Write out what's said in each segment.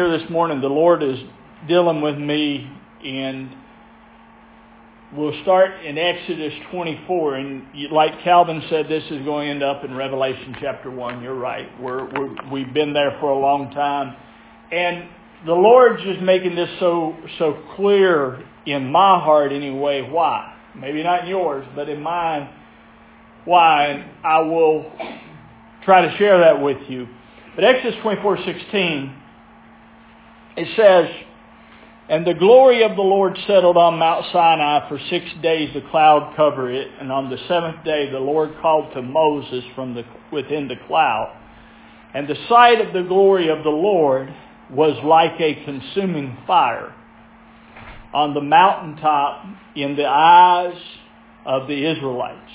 Here this morning, the Lord is dealing with me and we'll start in Exodus 24. And like Calvin said, this is going to end up in Revelation chapter 1. You're right. We're, we're, we've been there for a long time. And the Lord's just making this so, so clear in my heart anyway. Why? Maybe not in yours, but in mine. Why? And I will try to share that with you. But Exodus 24:16 it says, "And the glory of the Lord settled on Mount Sinai for 6 days the cloud covered it, and on the 7th day the Lord called to Moses from the within the cloud. And the sight of the glory of the Lord was like a consuming fire on the mountaintop in the eyes of the Israelites."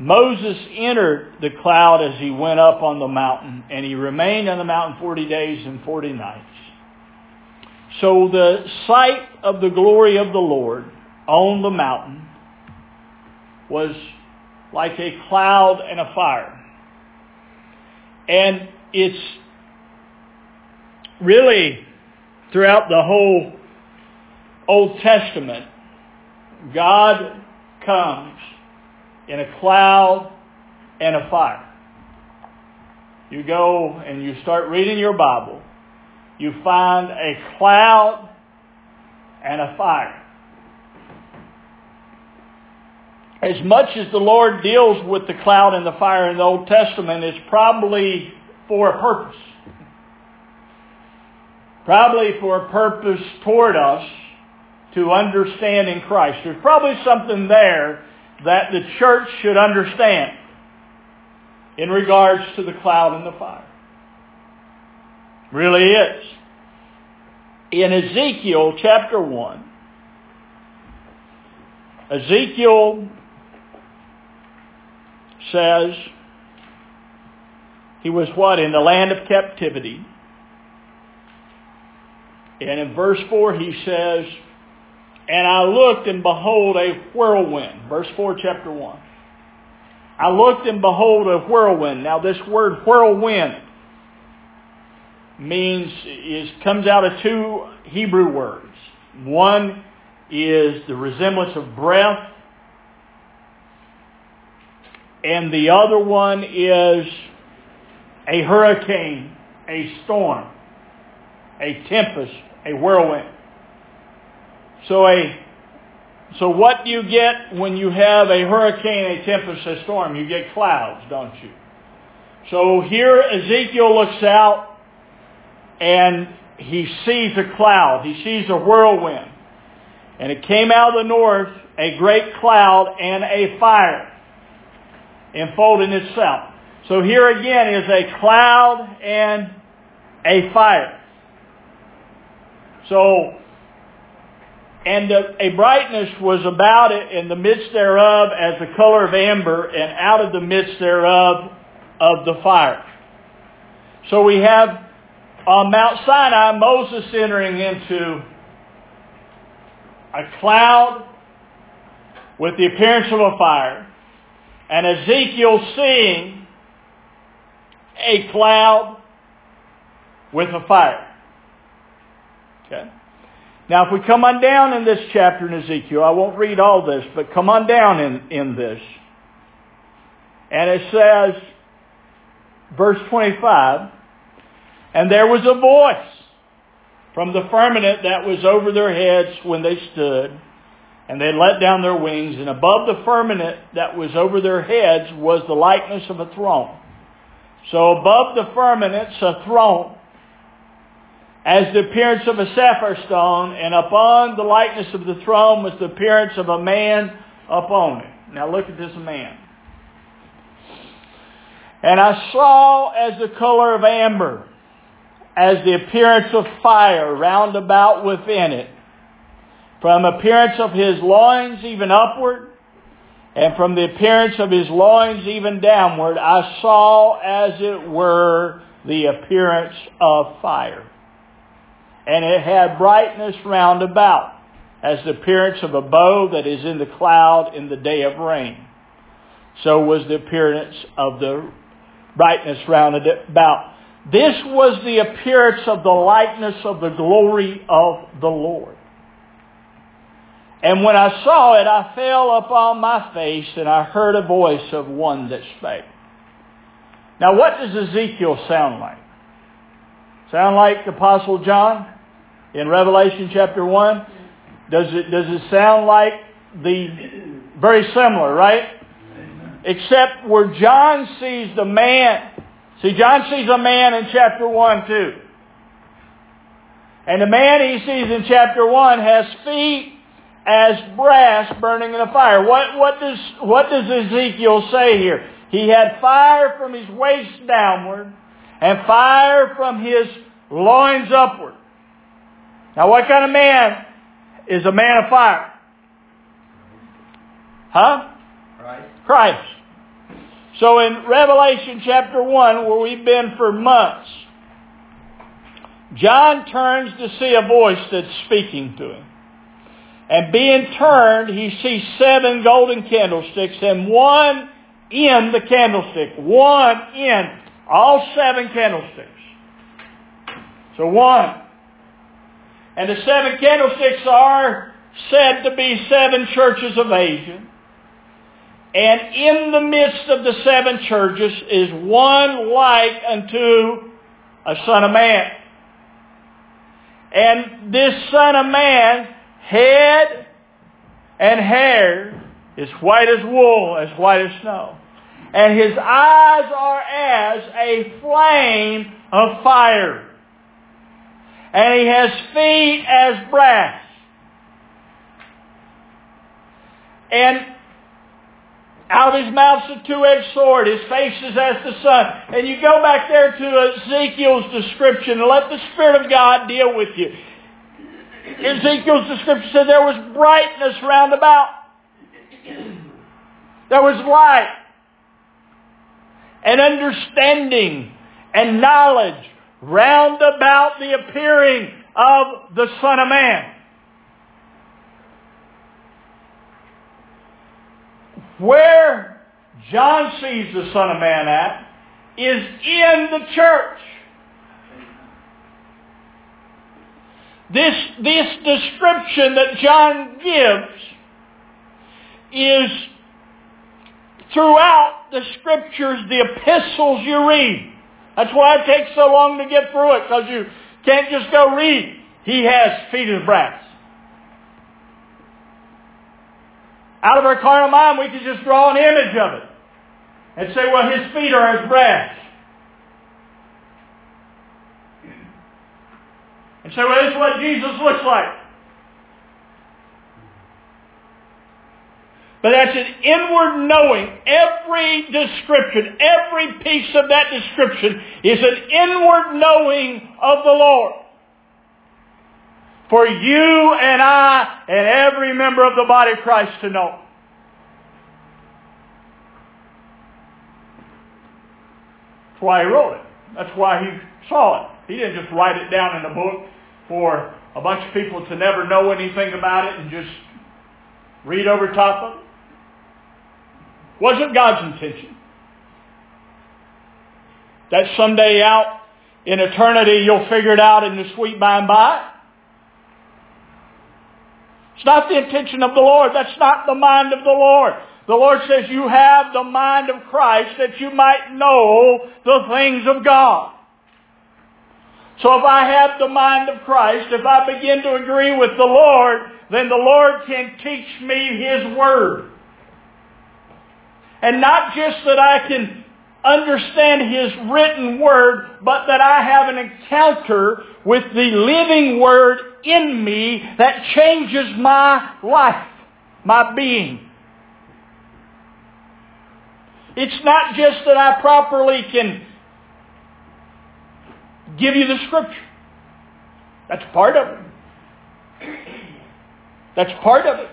Moses entered the cloud as he went up on the mountain, and he remained on the mountain 40 days and 40 nights. So the sight of the glory of the Lord on the mountain was like a cloud and a fire. And it's really throughout the whole Old Testament, God comes in a cloud and a fire. You go and you start reading your Bible, you find a cloud and a fire. As much as the Lord deals with the cloud and the fire in the Old Testament, it's probably for a purpose. Probably for a purpose toward us to understand in Christ. There's probably something there that the church should understand in regards to the cloud and the fire. Really is. In Ezekiel chapter 1, Ezekiel says he was what? In the land of captivity. And in verse 4 he says, and I looked and behold a whirlwind. Verse 4 chapter 1. I looked and behold a whirlwind. Now this word whirlwind means is comes out of two Hebrew words. One is the resemblance of breath and the other one is a hurricane, a storm, a tempest, a whirlwind. So a so what do you get when you have a hurricane, a tempest, a storm? You get clouds, don't you? So here Ezekiel looks out and he sees a cloud. He sees a whirlwind. And it came out of the north, a great cloud and a fire enfolding itself. So here again is a cloud and a fire. So and a brightness was about it in the midst thereof as the color of amber, and out of the midst thereof of the fire. So we have on Mount Sinai Moses entering into a cloud with the appearance of a fire, and Ezekiel seeing a cloud with a fire. Okay? Now, if we come on down in this chapter in Ezekiel, I won't read all this, but come on down in, in this. And it says, verse 25, And there was a voice from the firmament that was over their heads when they stood, and they let down their wings, and above the firmament that was over their heads was the likeness of a throne. So above the firmament's a throne as the appearance of a sapphire stone, and upon the likeness of the throne was the appearance of a man upon it. Now look at this man. And I saw as the color of amber, as the appearance of fire round about within it, from appearance of his loins even upward, and from the appearance of his loins even downward, I saw as it were the appearance of fire and it had brightness round about, as the appearance of a bow that is in the cloud in the day of rain. So was the appearance of the brightness round about. This was the appearance of the likeness of the glory of the Lord. And when I saw it, I fell upon my face, and I heard a voice of one that spake. Now what does Ezekiel sound like? Sound like Apostle John in Revelation chapter 1? Does it, does it sound like the, very similar, right? Except where John sees the man. See, John sees a man in chapter 1 too. And the man he sees in chapter 1 has feet as brass burning in a fire. What, what, does, what does Ezekiel say here? He had fire from his waist downward and fire from his loins upward. Now what kind of man is a man of fire? Huh? Christ. Christ. So in Revelation chapter 1, where we've been for months, John turns to see a voice that's speaking to him. And being turned, he sees seven golden candlesticks and one in the candlestick. One in all seven candlesticks. So one. And the seven candlesticks are said to be seven churches of Asia. And in the midst of the seven churches is one like unto a son of man. And this son of man, head and hair, is white as wool, as white as snow. And his eyes are as a flame of fire. And he has feet as brass. And out of his mouth's a two-edged sword. His face is as the sun. And you go back there to Ezekiel's description and let the Spirit of God deal with you. Ezekiel's description said there was brightness round about. There was light and understanding and knowledge round about the appearing of the Son of Man. Where John sees the Son of Man at is in the church. This, this description that John gives is throughout the scriptures, the epistles you read. That's why it takes so long to get through it, because you can't just go read. He has feet of brass. Out of our carnal mind, we can just draw an image of it and say, well, his feet are as brass. And say, well, this is what Jesus looks like. But that's an inward knowing. Every description, every piece of that description is an inward knowing of the Lord. For you and I and every member of the body of Christ to know. That's why he wrote it. That's why he saw it. He didn't just write it down in a book for a bunch of people to never know anything about it and just read over top of it. Wasn't God's intention. That someday out in eternity you'll figure it out in the sweet by and by. It's not the intention of the Lord. That's not the mind of the Lord. The Lord says you have the mind of Christ that you might know the things of God. So if I have the mind of Christ, if I begin to agree with the Lord, then the Lord can teach me His Word. And not just that I can understand His written Word, but that I have an encounter with the living Word in me that changes my life, my being. It's not just that I properly can give you the Scripture. That's part of it. That's part of it.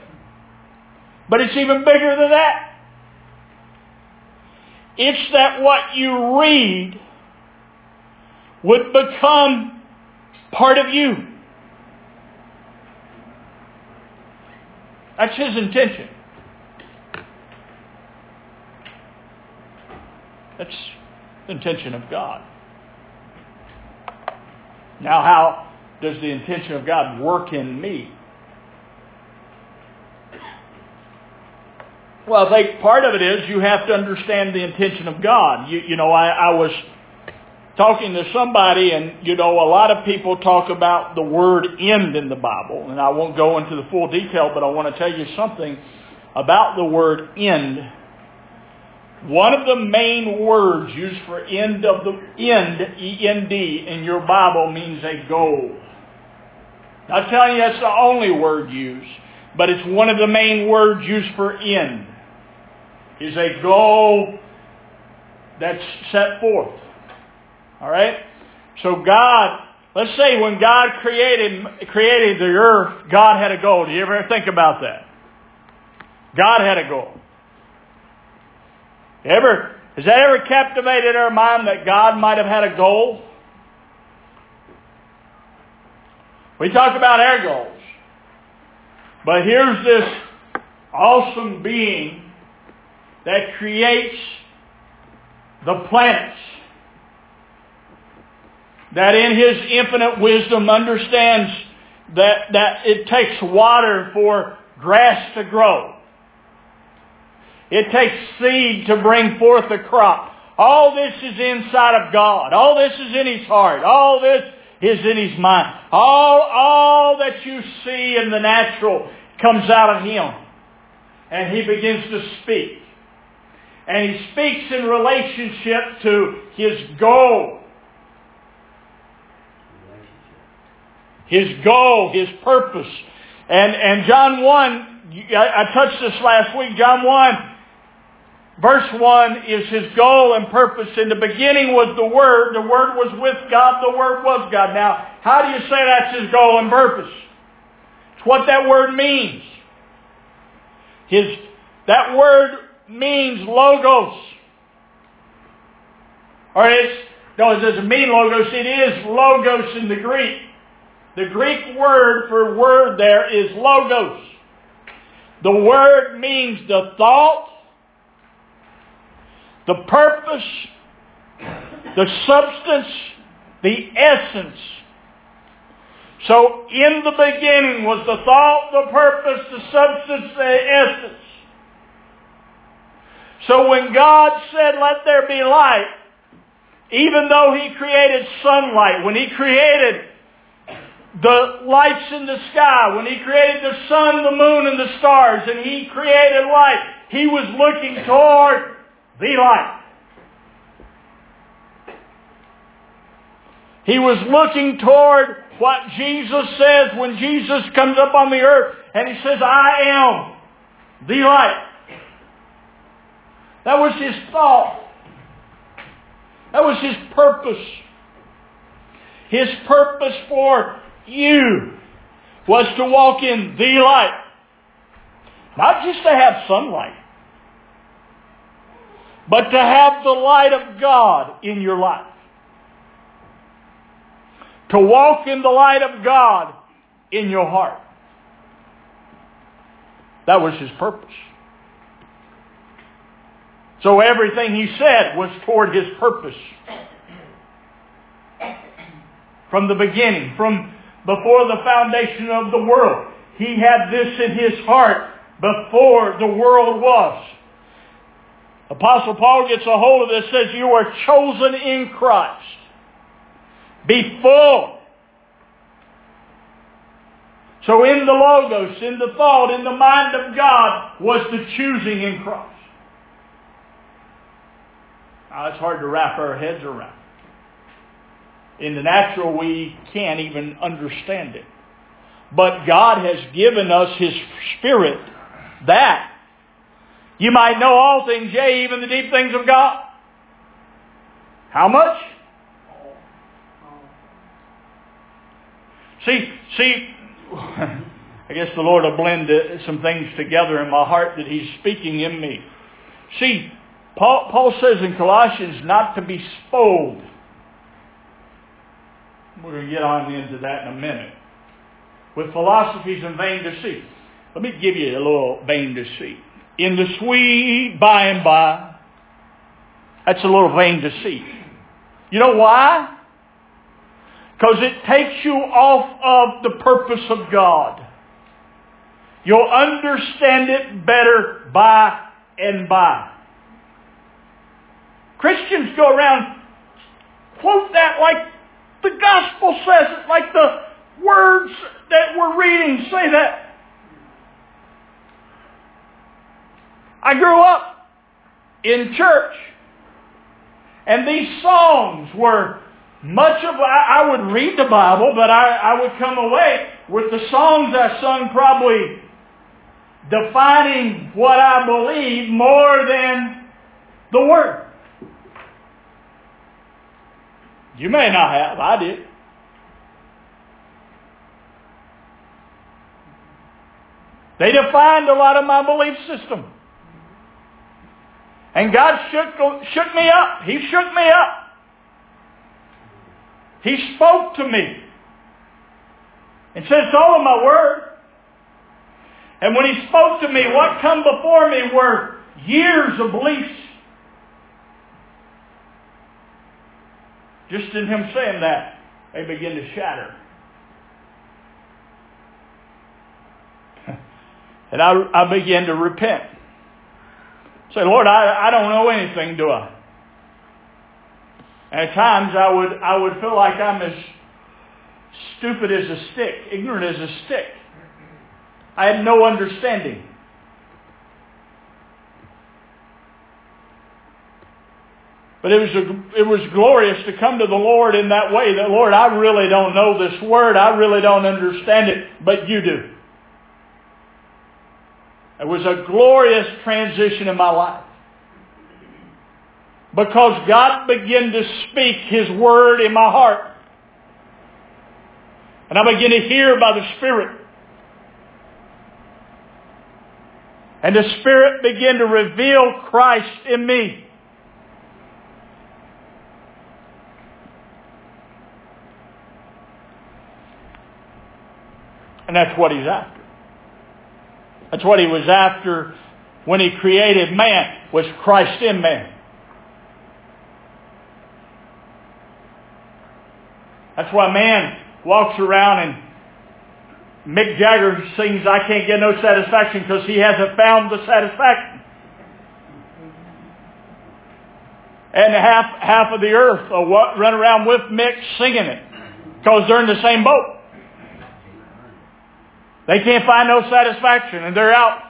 But it's even bigger than that. It's that what you read would become part of you. That's his intention. That's the intention of God. Now, how does the intention of God work in me? Well, I think part of it is you have to understand the intention of God. You, you know, I, I was talking to somebody and, you know, a lot of people talk about the word end in the Bible. And I won't go into the full detail, but I want to tell you something about the word end. One of the main words used for end of the end, E-N-D, in your Bible means a goal. Not telling you that's the only word used, but it's one of the main words used for end. Is a goal that's set forth. All right? So God, let's say when God created, created the earth, God had a goal. Do you ever think about that? God had a goal. Ever, has that ever captivated our mind that God might have had a goal? We talk about our goals. But here's this awesome being that creates the planets that in his infinite wisdom understands that, that it takes water for grass to grow. It takes seed to bring forth a crop. All this is inside of God. All this is in His heart. All this is in His mind. All, all that you see in the natural comes out of Him. And He begins to speak. And He speaks in relationship to His goal. His goal, His purpose. And, and John 1, I, touched this last week, John 1, verse 1 is His goal and purpose. In the beginning was the Word. The Word was with God. The Word was God. Now, how do you say that's His goal and purpose? It's what that word means. His, that word means logos. Or it's, no, it doesn't mean logos. It is logos in the Greek. The Greek word for word there is logos. The word means the thought, the purpose, the substance, the essence. So in the beginning was the thought, the purpose, the substance, the essence. So when God said, let there be light, even though He created sunlight, when He created the lights in the sky, when he created the sun, the moon, and the stars, and he created light, he was looking toward the light. He was looking toward what Jesus says when Jesus comes up on the earth and he says, I am the light. That was his thought. That was his purpose. His purpose for you was to walk in the light. Not just to have sunlight, but to have the light of God in your life. To walk in the light of God in your heart. That was his purpose. So everything he said was toward his purpose. From the beginning, from before the foundation of the world. He had this in his heart before the world was. Apostle Paul gets a hold of this, says, you are chosen in Christ before. So in the Logos, in the thought, in the mind of God was the choosing in Christ. Now, it's hard to wrap our heads around. In the natural, we can't even understand it. But God has given us His Spirit that you might know all things, yea, even the deep things of God. How much? See, see, I guess the Lord will blend some things together in my heart that He's speaking in me. See, Paul, Paul says in Colossians not to be spoiled we're going to get on into that in a minute. With philosophies and vain deceit. Let me give you a little vain deceit. In the sweet by and by, that's a little vain deceit. You know why? Because it takes you off of the purpose of God. You'll understand it better by and by. Christians go around quote that like the gospel says it, like the words that we're reading say that. I grew up in church, and these songs were much of, I, would read the Bible, but I, I would come away with the songs I sung probably defining what I believe more than the Word. You may not have. I did. They defined a lot of my belief system. And God shook, shook me up. He shook me up. He spoke to me. And said, it's all in my word. And when he spoke to me, what come before me were years of beliefs. Just in him saying that, they begin to shatter. and I, I to repent. Say, Lord, I, I don't know anything, do I? And at times I would, I would feel like I'm as stupid as a stick, ignorant as a stick. I had no understanding. But it was, a, it was glorious to come to the Lord in that way that, Lord, I really don't know this word. I really don't understand it, but you do. It was a glorious transition in my life. Because God began to speak His word in my heart. And I began to hear by the Spirit. And the Spirit began to reveal Christ in me. And that's what He's after. That's what he was after when he created man, was Christ in man. That's why man walks around and Mick Jagger sings, I can't get no satisfaction because he hasn't found the satisfaction. And half, half of the earth will run around with Mick singing it because they're in the same boat. They can't find no satisfaction and they're out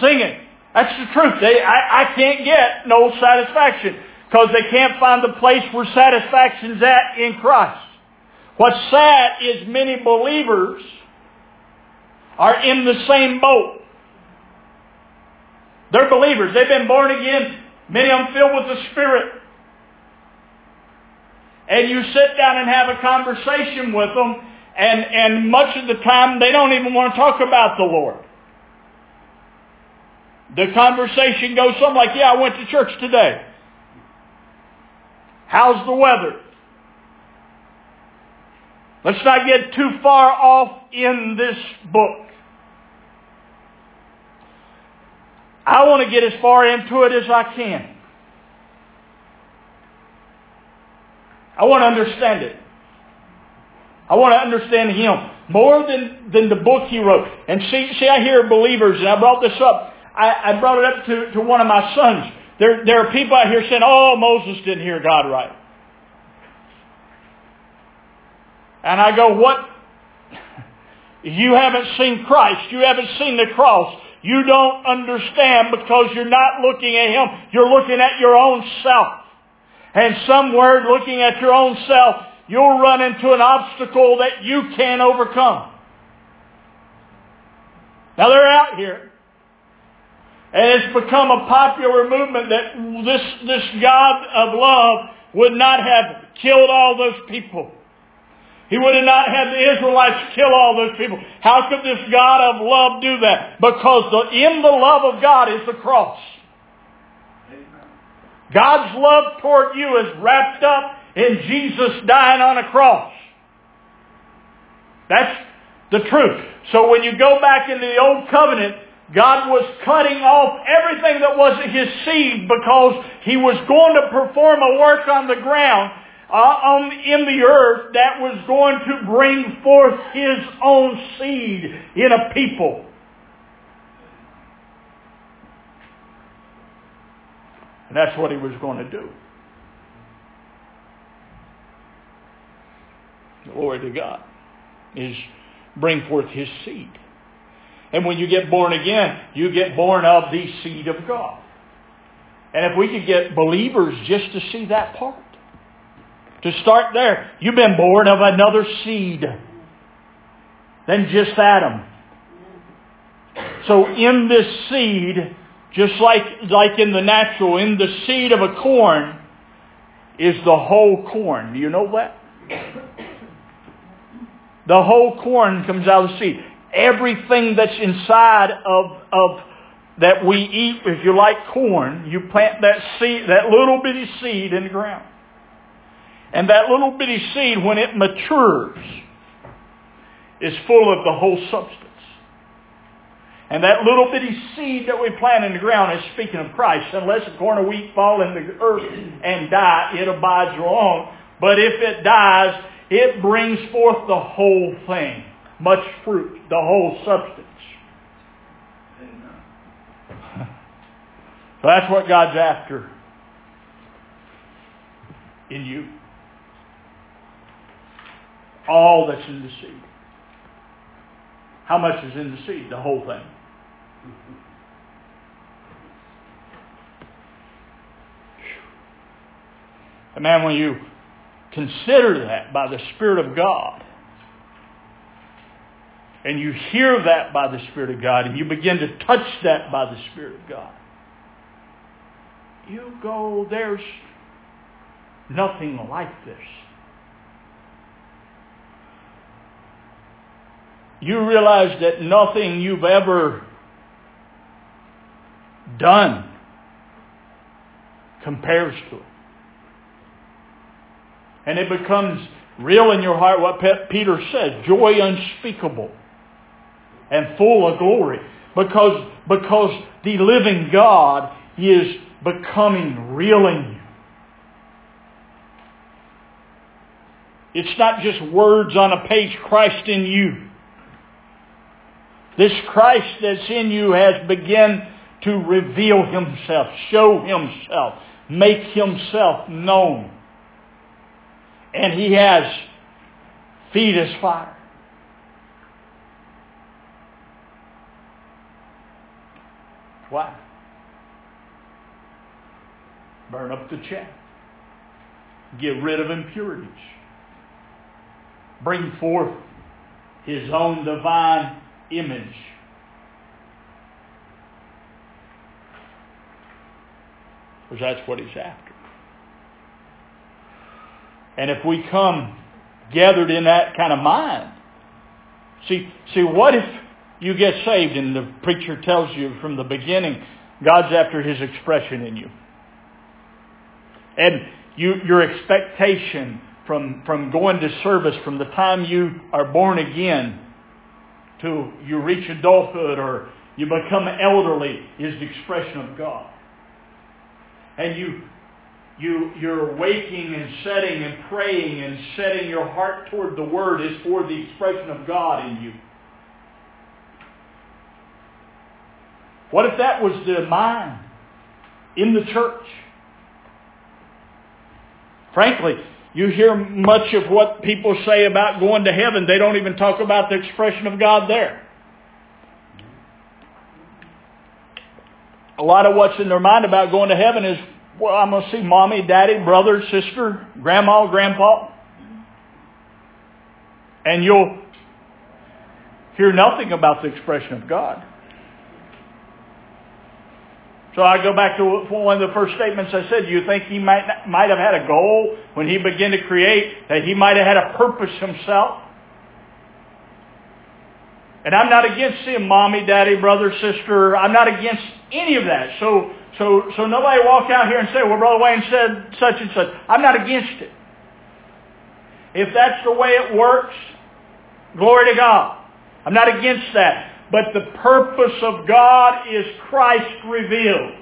singing. That's the truth. They, I, I can't get no satisfaction because they can't find the place where satisfaction's at in Christ. What's sad is many believers are in the same boat. They're believers. They've been born again. Many of them filled with the Spirit. And you sit down and have a conversation with them and, and much of the time, they don't even want to talk about the Lord. The conversation goes something like, yeah, I went to church today. How's the weather? Let's not get too far off in this book. I want to get as far into it as I can. I want to understand it. I want to understand Him more than, than the book He wrote. And see, see, I hear believers, and I brought this up. I, I brought it up to, to one of my sons. There, there are people out here saying, oh, Moses didn't hear God right. And I go, what? You haven't seen Christ. You haven't seen the cross. You don't understand because you're not looking at Him. You're looking at your own self. And somewhere looking at your own self, you'll run into an obstacle that you can't overcome. Now they're out here. And it's become a popular movement that this, this God of love would not have killed all those people. He would have not had the Israelites kill all those people. How could this God of love do that? Because the, in the love of God is the cross. God's love toward you is wrapped up in Jesus dying on a cross. That's the truth. So when you go back into the Old Covenant, God was cutting off everything that wasn't His seed because He was going to perform a work on the ground uh, on, in the earth that was going to bring forth his own seed in a people. And that's what he was going to do. Glory to God. Is bring forth his seed. And when you get born again, you get born of the seed of God. And if we could get believers just to see that part, to start there, you've been born of another seed than just Adam. So in this seed, just like, like in the natural, in the seed of a corn is the whole corn. Do you know that? The whole corn comes out of the seed. Everything that's inside of, of that we eat, if you like corn, you plant that seed, that little bitty seed in the ground. And that little bitty seed, when it matures, is full of the whole substance. And that little bitty seed that we plant in the ground is speaking of Christ. Unless a corn of wheat fall in the earth and die, it abides long. But if it dies, it brings forth the whole thing, much fruit, the whole substance. So that's what God's after in you. All that's in the seed. How much is in the seed? The whole thing. And man, when you consider that by the Spirit of God, and you hear that by the Spirit of God, and you begin to touch that by the Spirit of God, you go, there's nothing like this. You realize that nothing you've ever done compares to it. And it becomes real in your heart what Peter said, joy unspeakable and full of glory. Because, because the living God is becoming real in you. It's not just words on a page, Christ in you. This Christ that's in you has begun to reveal himself, show himself, make himself known. And he has feet as fire. Why? Burn up the chaff. Get rid of impurities. Bring forth his own divine image. Because that's what he's after. And if we come gathered in that kind of mind, see, see, what if you get saved and the preacher tells you from the beginning, God's after his expression in you. And you, your expectation from, from going to service from the time you are born again to you reach adulthood or you become elderly is the expression of God. And you, you, you're waking and setting and praying and setting your heart toward the Word is for the expression of God in you. What if that was the mind in the church? Frankly, you hear much of what people say about going to heaven. They don't even talk about the expression of God there. A lot of what's in their mind about going to heaven is, well, I'm going to see mommy, daddy, brother, sister, grandma, grandpa. And you'll hear nothing about the expression of God. So I go back to one of the first statements I said. You think he might might have had a goal when he began to create that he might have had a purpose himself? And I'm not against seeing mommy, daddy, brother, sister. I'm not against any of that. So so so nobody walk out here and say, well, Brother Wayne said such and such. I'm not against it. If that's the way it works, glory to God. I'm not against that. But the purpose of God is Christ revealed.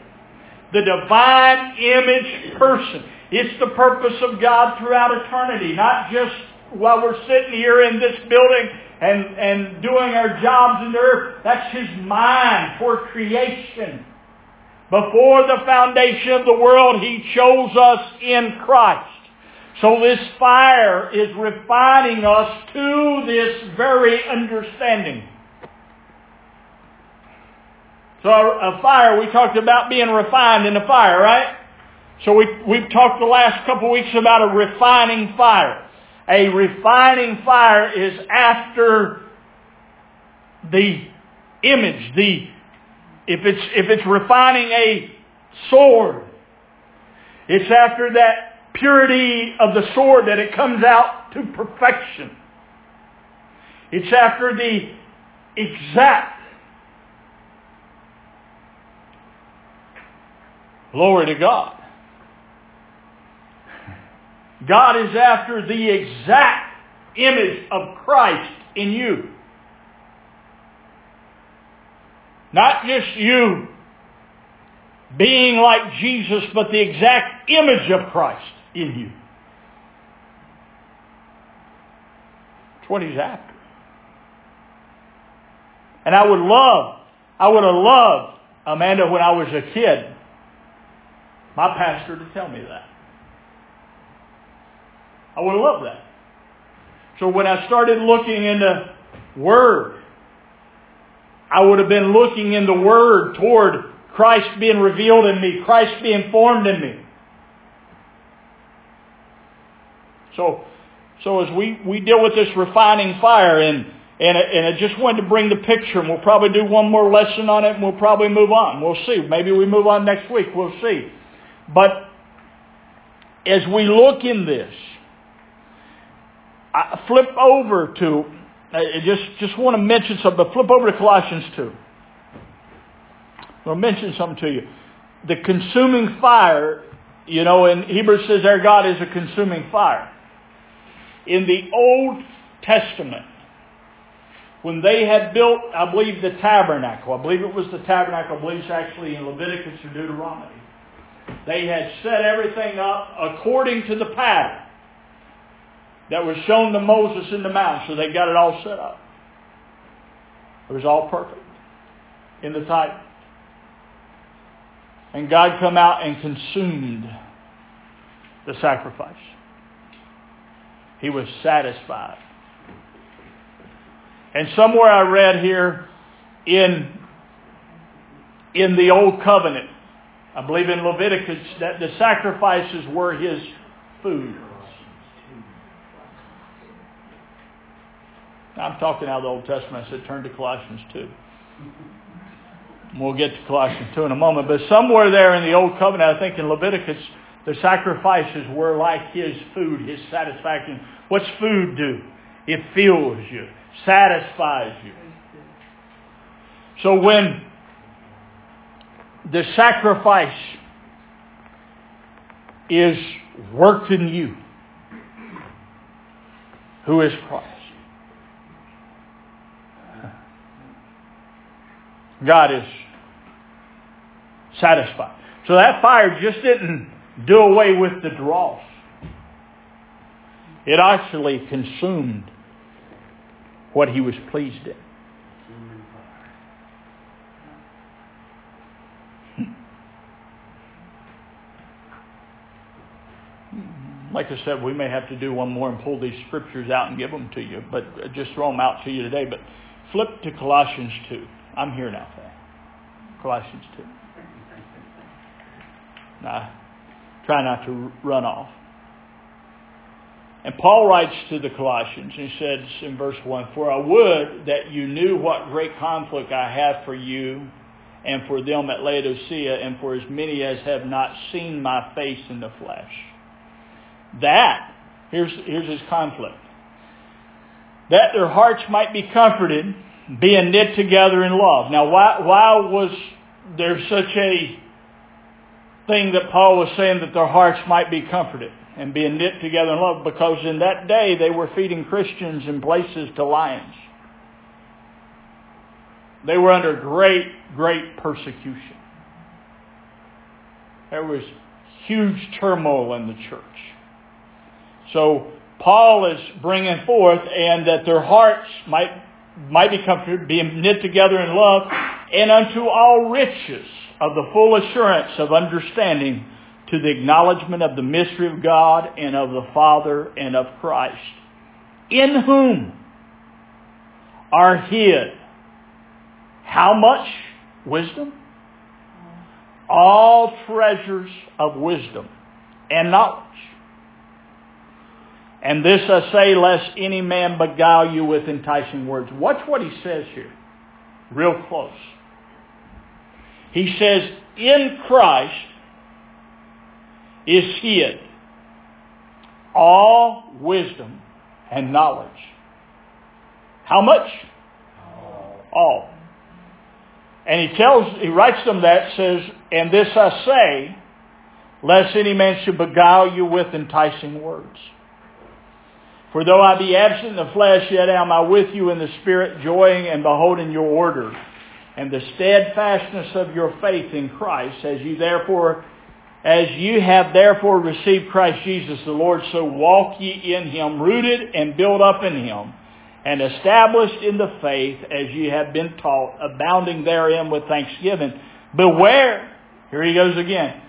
The divine image person. It's the purpose of God throughout eternity, not just while we're sitting here in this building and, and doing our jobs in the earth. That's His mind for creation. Before the foundation of the world, He chose us in Christ. So this fire is refining us to this very understanding. So a fire, we talked about being refined in a fire, right? So we, we've talked the last couple weeks about a refining fire. A refining fire is after the image, the, if it's, if it's refining a sword, it's after that purity of the sword that it comes out to perfection. It's after the exact Glory to God. God is after the exact image of Christ in you. Not just you being like Jesus, but the exact image of Christ in you. That's what he's after. And I would love, I would have loved, Amanda, when I was a kid, my pastor to tell me that. I would have loved that. So when I started looking into Word, I would have been looking in the Word toward Christ being revealed in me, Christ being formed in me. So, so as we, we deal with this refining fire, and, and, and I just wanted to bring the picture, and we'll probably do one more lesson on it, and we'll probably move on. We'll see. Maybe we move on next week. We'll see. But as we look in this, I flip over to, I just, just want to mention something, flip over to Colossians 2. I'll mention something to you. The consuming fire, you know, in Hebrews says our God is a consuming fire. In the Old Testament, when they had built, I believe, the tabernacle, I believe it was the tabernacle, I believe it's actually in Leviticus or Deuteronomy. They had set everything up according to the pattern that was shown to Moses in the mount, so they got it all set up. It was all perfect in the type. And God come out and consumed the sacrifice. He was satisfied. And somewhere I read here in, in the Old Covenant, I believe in Leviticus that the sacrifices were his food. I'm talking out of the Old Testament. I said turn to Colossians 2. We'll get to Colossians 2 in a moment. But somewhere there in the Old Covenant, I think in Leviticus, the sacrifices were like his food, his satisfaction. What's food do? It fills you, satisfies you. So when the sacrifice is worked in you, who is Christ. God is satisfied. So that fire just didn't do away with the dross. It actually consumed what he was pleased in. like I said, we may have to do one more and pull these scriptures out and give them to you, but uh, just throw them out to you today. But flip to Colossians 2. I'm here now. Colossians 2. Now, try not to run off. And Paul writes to the Colossians, and he says in verse 1, For I would that you knew what great conflict I have for you and for them at Laodicea and for as many as have not seen my face in the flesh that, here's, here's his conflict, that their hearts might be comforted, being knit together in love. Now, why, why was there such a thing that Paul was saying that their hearts might be comforted and being knit together in love? Because in that day they were feeding Christians in places to lions. They were under great, great persecution. There was huge turmoil in the church. So Paul is bringing forth, and that their hearts might might be comforted, being knit together in love, and unto all riches of the full assurance of understanding to the acknowledgement of the mystery of God and of the Father and of Christ, in whom are hid how much wisdom? All treasures of wisdom and knowledge. And this I say, lest any man beguile you with enticing words. Watch what he says here, real close. He says, in Christ is hid all wisdom and knowledge. How much? All. And he tells, he writes them that, says, And this I say, lest any man should beguile you with enticing words. For though I be absent in the flesh, yet am I with you in the spirit, joying and beholding your order, and the steadfastness of your faith in Christ, as you therefore, as you have therefore received Christ Jesus the Lord, so walk ye in him, rooted and built up in him, and established in the faith as ye have been taught, abounding therein with thanksgiving. Beware, here he goes again,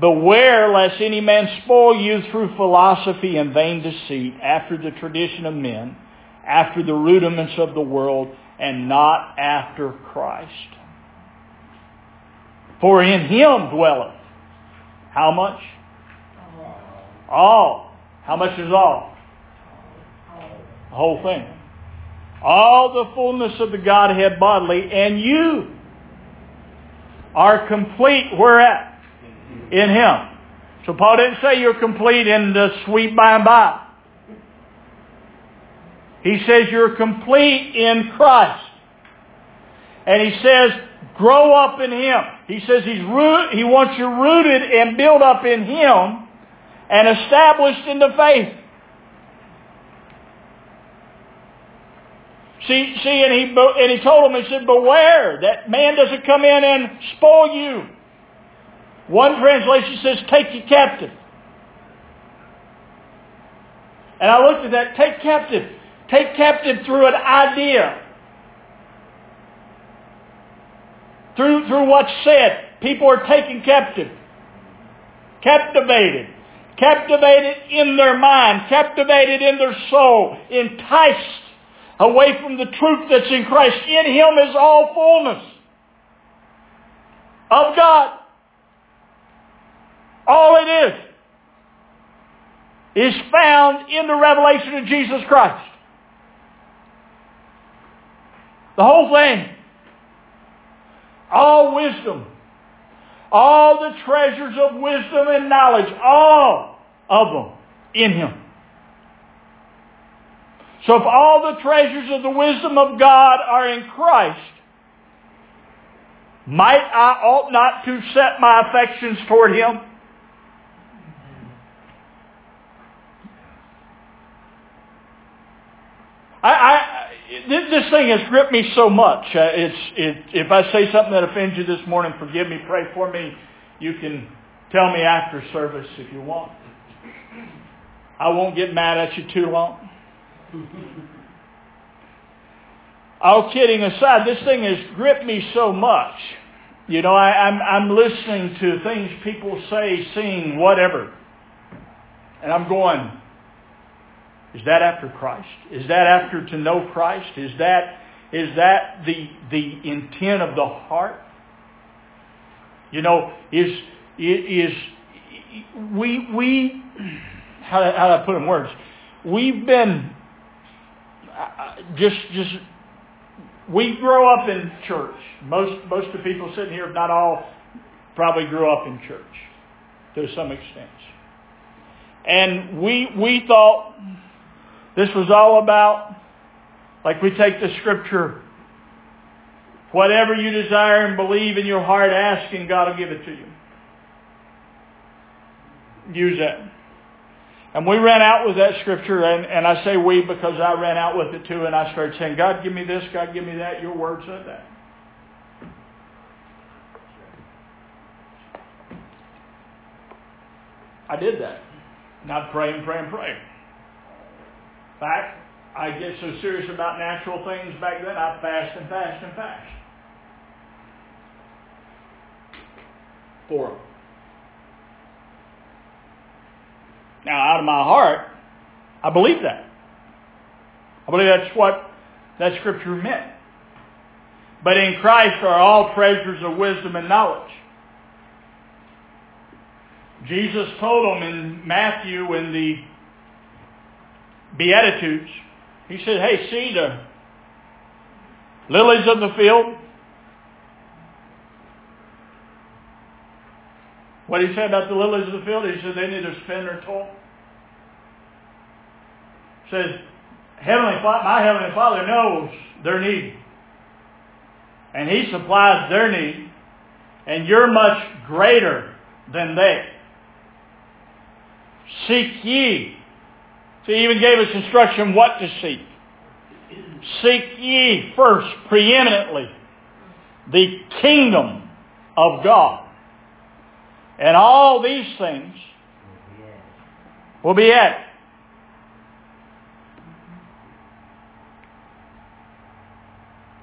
beware lest any man spoil you through philosophy and vain deceit, after the tradition of men, after the rudiments of the world, and not after Christ. For in him dwelleth, how much? All. How much is all? The whole thing all the fullness of the Godhead bodily, and you are complete where at? In Him. So Paul didn't say you're complete in the sweet by and by. He says you're complete in Christ. And he says, grow up in Him. He says he's root, he wants you rooted and built up in Him and established in the faith. See, see, and he and he told him, he said, "Beware that man doesn't come in and spoil you." One translation says, "Take you captive." And I looked at that. Take captive. Take captive through an idea. Through through what's said, people are taken captive, captivated, captivated in their mind, captivated in their soul, enticed away from the truth that's in Christ. In Him is all fullness of God. All it is is found in the revelation of Jesus Christ. The whole thing. All wisdom. All the treasures of wisdom and knowledge. All of them in Him. So if all the treasures of the wisdom of God are in Christ, might I ought not to set my affections toward Him? I, I, this thing has gripped me so much. Uh, it's, it, if I say something that offends you this morning, forgive me, pray for me. You can tell me after service if you want. I won't get mad at you too long. All kidding aside, this thing has gripped me so much. You know, I, am I'm, I'm listening to things people say, sing, whatever. And I'm going, is that after Christ? Is that after to know Christ? Is that, is that the, the intent of the heart? You know, is, is, we, we, how, how do I put in words? We've been just just we grow up in church. Most most of the people sitting here, if not all, probably grew up in church to some extent. And we we thought this was all about like we take the scripture whatever you desire and believe in your heart ask and God will give it to you. Use that. And we ran out with that scripture, and, and I say we because I ran out with it too, and I started saying, God, give me this, God, give me that. Your word said that. I did that. Not I'd pray and pray and pray. In fact, I get so serious about natural things back then, I'd fast and fast and fast. For them. Now, out of my heart, I believe that. I believe that's what that scripture meant. But in Christ are all treasures of wisdom and knowledge. Jesus told them in Matthew in the Beatitudes, he said, hey, see the lilies of the field? What did he say about the lilies of the field? He said they neither spin nor toil. Says, Heavenly my Heavenly Father knows their need. And He supplies their need. And you're much greater than they. Seek ye. He even gave us instruction what to seek. Seek ye first, preeminently, the kingdom of God. And all these things will be added.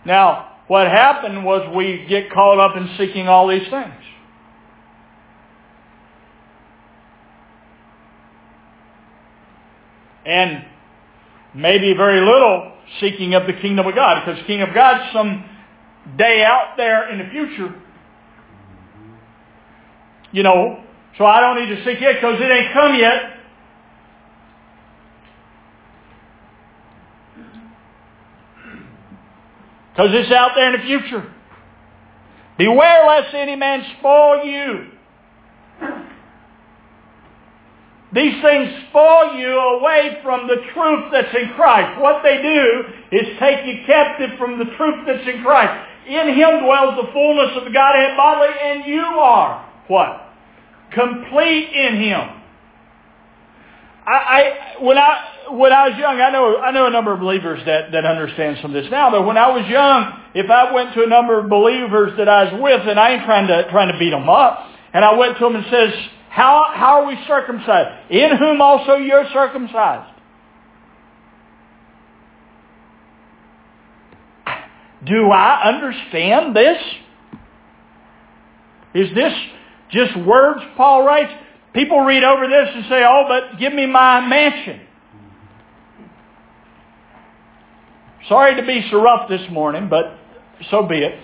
Now, what happened was we get caught up in seeking all these things. And maybe very little seeking of the kingdom of God, because the kingdom of God's some day out there in the future. You know, so I don't need to seek it because it ain't come yet. Because it's out there in the future. Beware lest any man spoil you. These things spoil you away from the truth that's in Christ. What they do is take you captive from the truth that's in Christ. In Him dwells the fullness of the Godhead bodily, and you are what? Complete in Him. I, I when I when I was young, I know I know a number of believers that, that understand some of this now, but when I was young, if I went to a number of believers that I was with, and I ain't trying to trying to beat them up, and I went to them and says, How how are we circumcised? In whom also you're circumcised. Do I understand this? Is this just words Paul writes? People read over this and say, oh, but give me my mansion. Sorry to be so rough this morning, but so be it.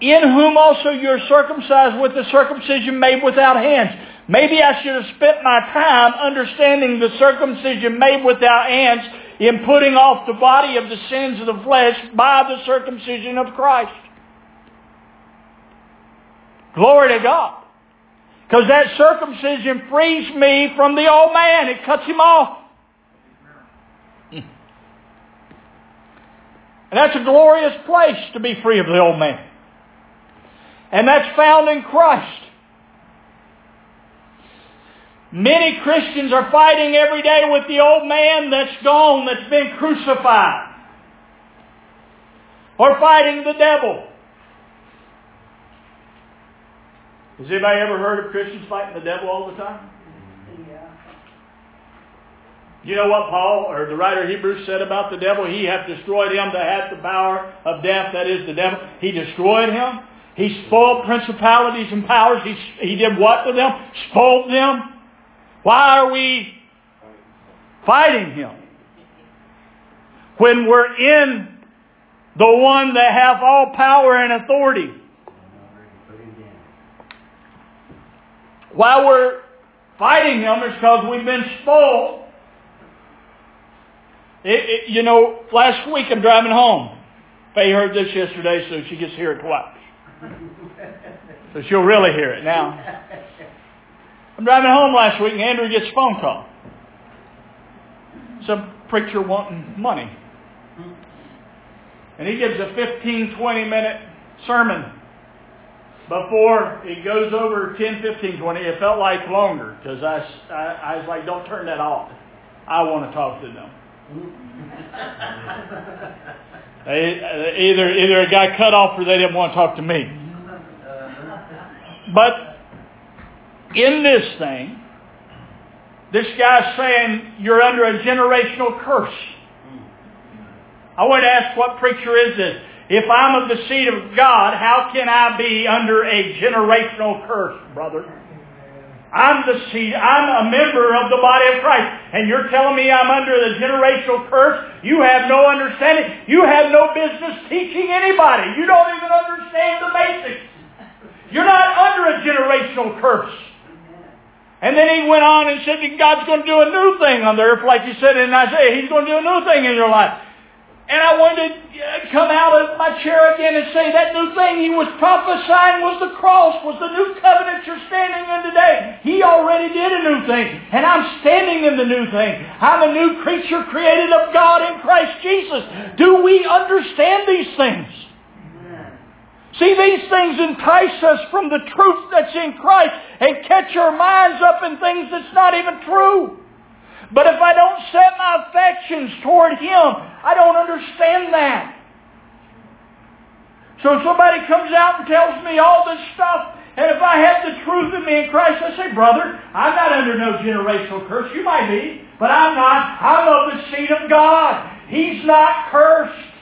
In whom also you're circumcised with the circumcision made without hands. Maybe I should have spent my time understanding the circumcision made without hands in putting off the body of the sins of the flesh by the circumcision of Christ. Glory to God. Because that circumcision frees me from the old man. It cuts him off. Hmm. And that's a glorious place to be free of the old man. And that's found in Christ. Many Christians are fighting every day with the old man that's gone, that's been crucified. Or fighting the devil. Has anybody ever heard of Christians fighting the devil all the time? Yeah. You know what Paul, or the writer Hebrews said about the devil? He hath destroyed him that hath the power of death, that is the devil. He destroyed him. He spoiled principalities and powers. He, he did what to them? Spoiled them. Why are we fighting him? When we're in the one that hath all power and authority. Why we're fighting him is because we've been spoiled it, it, you know, last week I'm driving home. Faye heard this yesterday, so she gets it twice. So she'll really hear it now. I'm driving home last week, and Andrew gets a phone call. Some preacher wanting money. And he gives a 15, 20 minute sermon before it goes over 10, 15, 20. It felt like longer because I, I, I was like, don't turn that off. I want to talk to them. Uh, either either it got cut off or they didn't want to talk to me. But in this thing, This guy's saying you're under a generational curse. I would ask, what preacher is this? If I'm of the seed of God, how can I be under a generational curse, brother? I'm the seed. I'm a member of the body of Christ. And you're telling me I'm under the generational curse? You have no understanding. You have no business teaching anybody. You don't even understand the basics. You're not under a generational curse. And then he went on and said that God's going to do a new thing on the earth, like he said in Isaiah. He's going to do a new thing in your life. And I wanted to uh, come out of my chair again and say that new thing he was prophesying was the cross, was the new covenant you're standing in today. He already did a new thing, and I'm standing in the new thing. I'm a new creature created of God in Christ Jesus. Do we understand these things? See, these things entice us from the truth that's in Christ and catch our minds up in things that's not even true. But if I don't set my affections toward Him, I don't understand that. So somebody comes out and tells me all this stuff, and if I have the truth in me in Christ, I say, brother, I'm not under no generational curse. You might be, but I'm not. I'm of the seed of God. He's not cursed.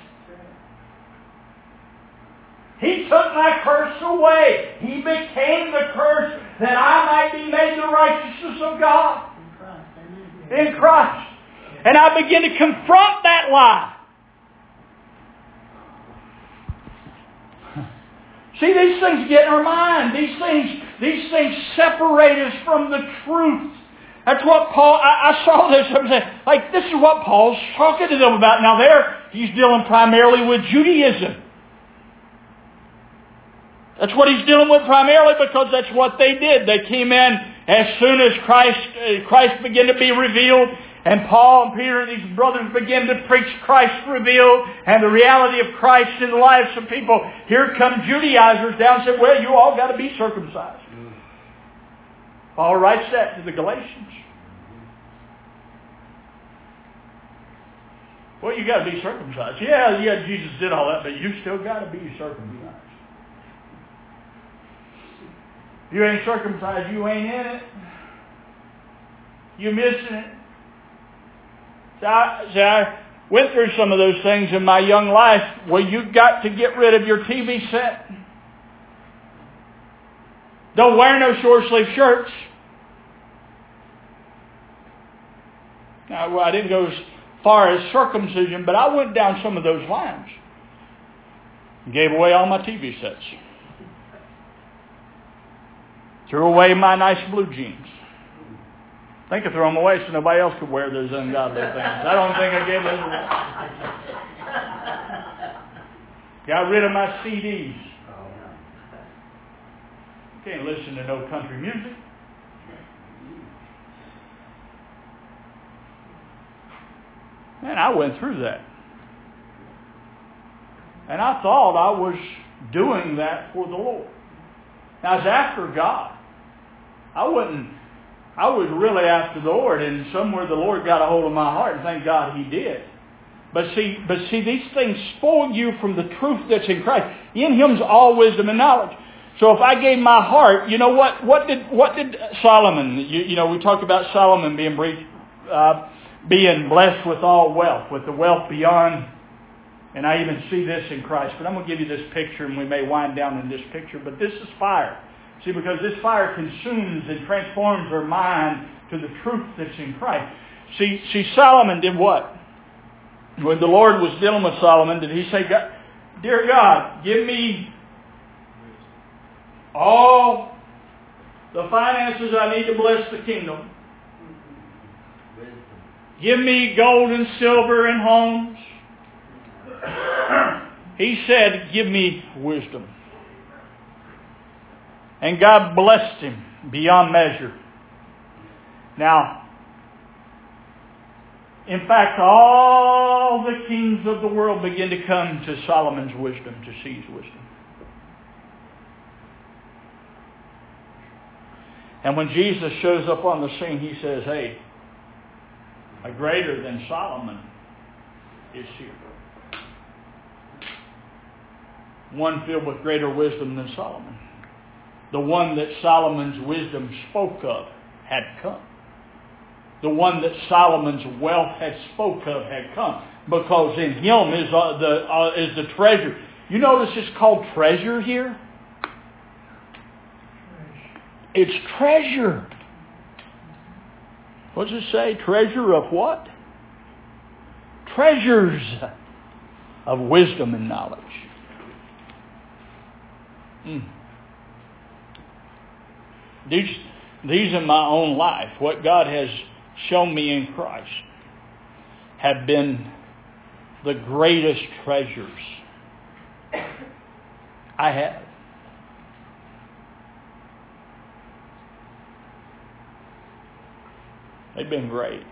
He took my curse away. He became the curse that I might be made the righteousness of God in Christ. And I begin to confront that lie. See, these things get in our mind. These things, these things separate us from the truth. That's what Paul, I, I saw this, I'm saying, like, this is what Paul's talking to them about. Now there, he's dealing primarily with Judaism. That's what he's dealing with primarily because that's what they did. They came in as soon as Christ, uh, Christ began to be revealed and Paul and Peter and these brothers began to preach Christ revealed and the reality of Christ in the lives of people. Here come Judaizers down and say, well, you all got to be circumcised. Paul writes that to the Galatians. Well, you got to be circumcised. Yeah, yeah, Jesus did all that, but you still got to be circumcised. If you ain't circumcised, you ain't in it. You're missing it. See I, I went through some of those things in my young life where you got to get rid of your TV set. Don't wear no short sleeve shirts. Now, well, I didn't go as far as circumcision, but I went down some of those lines. Gave away all my TV sets. Threw away my nice blue jeans. I think I threw them away so nobody else could wear those ungodly things. I don't think I gave away. Got rid of my CDs. Can't listen to no country music. Man, I went through that. And I thought I was doing that for the Lord. Now, it's after God. I wasn't, I was really after the Lord, and somewhere the Lord got a hold of my heart, and thank God He did. But see, but see, these things spoil you from the truth that's in Christ. In Him's all wisdom and knowledge. So if I gave my heart, you know what? What did what did Solomon? You, you know, we talked about Solomon being uh, being blessed with all wealth, with the wealth beyond. And I even see this in Christ. But I'm going to give you this picture, and we may wind down in this picture. But this is fire. See, because this fire consumes and transforms her mind to the truth that's in Christ. See, see, Solomon did what? When the Lord was dealing with Solomon, did he say, Dear God, give me all the finances I need to bless the kingdom. Give me gold and silver and homes. he said, Give me wisdom. And God blessed him beyond measure. Now, in fact, all the kings of the world begin to come to Solomon's wisdom, to see his wisdom. And when Jesus shows up on the scene, he says, hey, a greater than Solomon is here. One filled with greater wisdom than Solomon the one that Solomon's wisdom spoke of had come. the one that Solomon's wealth had spoke of had come. Because in him is uh, the uh, is the treasure. You notice it's called treasure here? It's treasure. What does it say? Treasure of what? Treasures of wisdom and knowledge. Mm. These, these in my own life, what God has shown me in Christ, have been the greatest treasures I have. They've been great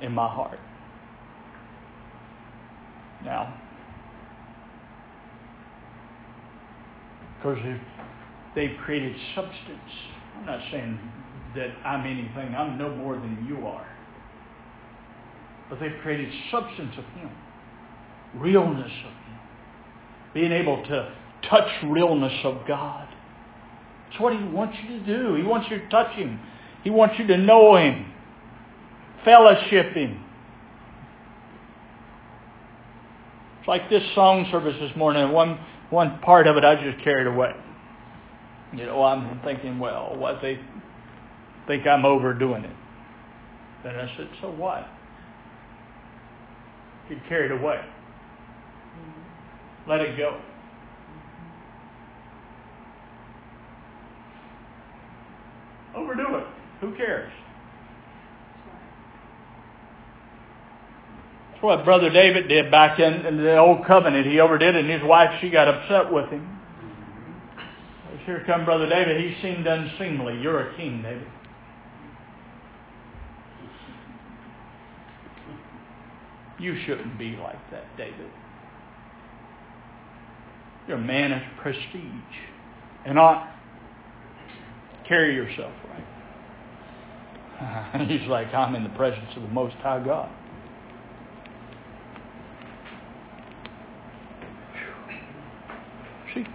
in my heart. Now, because they've created substance. I'm not saying that I'm anything. I'm no more than you are. But they've created substance of Him, realness of Him, being able to touch realness of God. That's what He wants you to do. He wants you to touch Him. He wants you to know Him, fellowship Him. It's like this song service this morning. One one part of it I just carried away. You know, I'm thinking, well, what they think I'm overdoing it. Then I said, so what? Get carried away. Mm-hmm. Let it go. Mm-hmm. Overdo it. Who cares? That's what Brother David did back in, in the old covenant. He overdid it, and his wife, she got upset with him. Here come Brother David. He seemed unseemly. You're a king, David. You shouldn't be like that, David. You're a man of prestige and ought carry yourself right. He's like, I'm in the presence of the Most High God. See,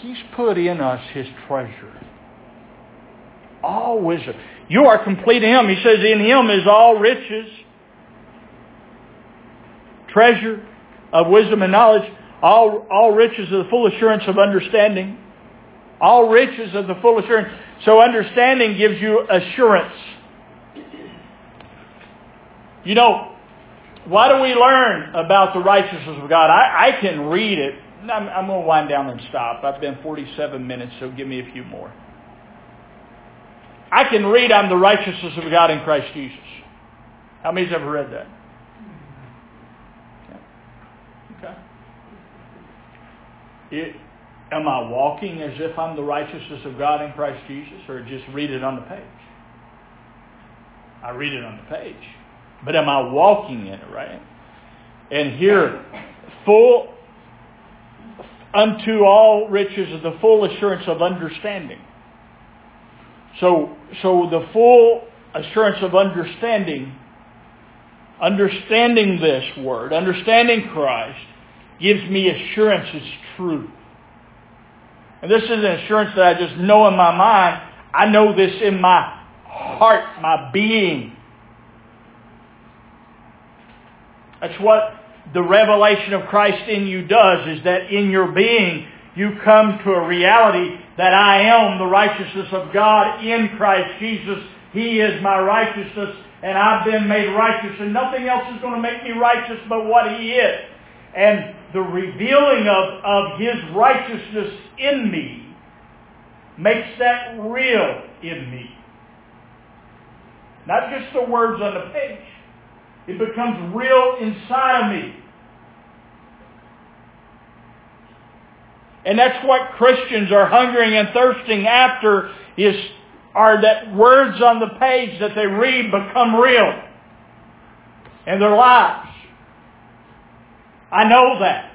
He's put in us His treasure. All wisdom. You are complete in Him. He says, in Him is all riches treasure of wisdom and knowledge, all, all riches of the full assurance of understanding. All riches of the full assurance. So understanding gives you assurance. You know, why do we learn about the righteousness of God? I, I can read it. I'm, I'm going to wind down and stop. I've been 47 minutes, so give me a few more. I can read I'm the righteousness of God in Christ Jesus. How many's ever read that? It, am I walking as if I'm the righteousness of God in Christ Jesus or just read it on the page? I read it on the page. But am I walking in it, right? And here, full unto all riches of the full assurance of understanding. So, so the full assurance of understanding, understanding this word, understanding Christ, gives me assurance it's true. And this is an assurance that I just know in my mind. I know this in my heart, my being. That's what the revelation of Christ in you does, is that in your being you come to a reality that I am the righteousness of God in Christ Jesus. He is my righteousness and I've been made righteous and nothing else is going to make me righteous but what He is. And the revealing of, of His righteousness in me makes that real in me. Not just the words on the page. It becomes real inside of me. And that's what Christians are hungering and thirsting after is are that words on the page that they read become real in their lives. I know that.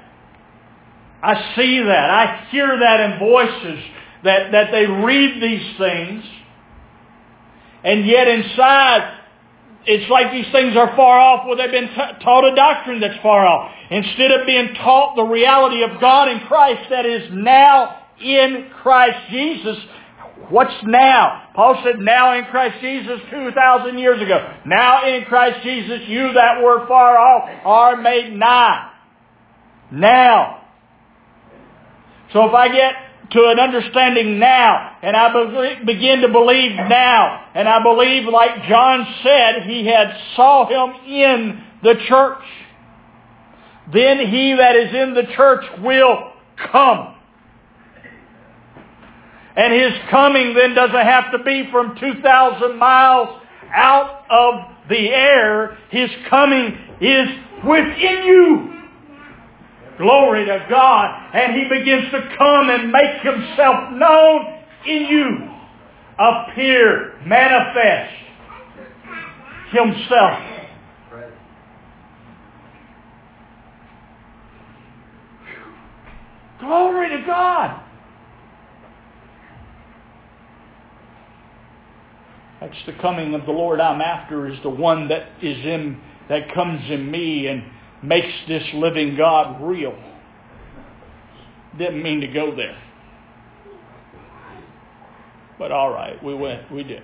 I see that. I hear that in voices that, that they read these things. And yet inside, it's like these things are far off where they've been t- taught a doctrine that's far off. Instead of being taught the reality of God in Christ that is now in Christ Jesus, What's now? Paul said, now in Christ Jesus 2,000 years ago. Now in Christ Jesus, you that were far off are made nigh. Now. So if I get to an understanding now, and I begin to believe now, and I believe like John said, he had saw him in the church, then he that is in the church will come. And his coming then doesn't have to be from 2,000 miles out of the air. His coming is within you. Glory to God. And he begins to come and make himself known in you. Appear, manifest himself. Glory to God. That's the coming of the Lord I'm after is the one that is in that comes in me and makes this living God real. Didn't mean to go there. But all right, we went, we did.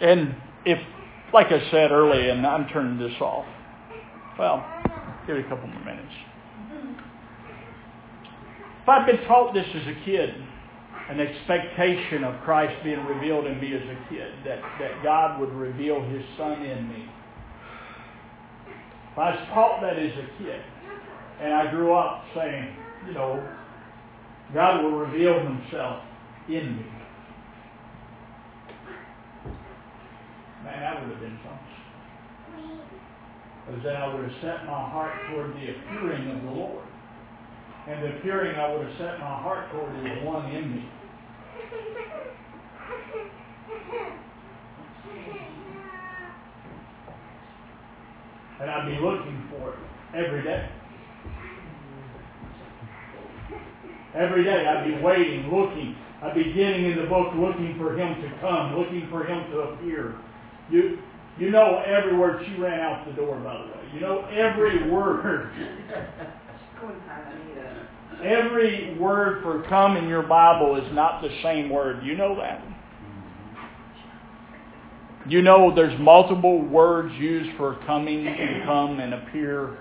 And if, like I said earlier, and I'm turning this off, well, give it a couple more minutes. If I'd been taught this as a kid, an expectation of Christ being revealed in me as a kid, that, that God would reveal his son in me. I was taught that as a kid, and I grew up saying, you know, God will reveal himself in me. Man, that would have been something. Because then I would have set my heart toward the appearing of the Lord. And the appearing I would have set my heart toward is one in me. And I'd be looking for it every day. Every day I'd be waiting, looking. I'd be getting in the book looking for him to come, looking for him to appear. You, you know every word. She ran out the door, by the way. You know every word. Every word for come in your Bible is not the same word. You know that? You know there's multiple words used for coming and come and appear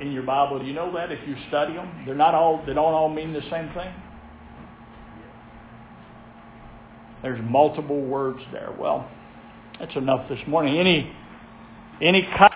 in your Bible. Do you know that if you study them? They're not all they don't all mean the same thing. There's multiple words there. Well, that's enough this morning. Any any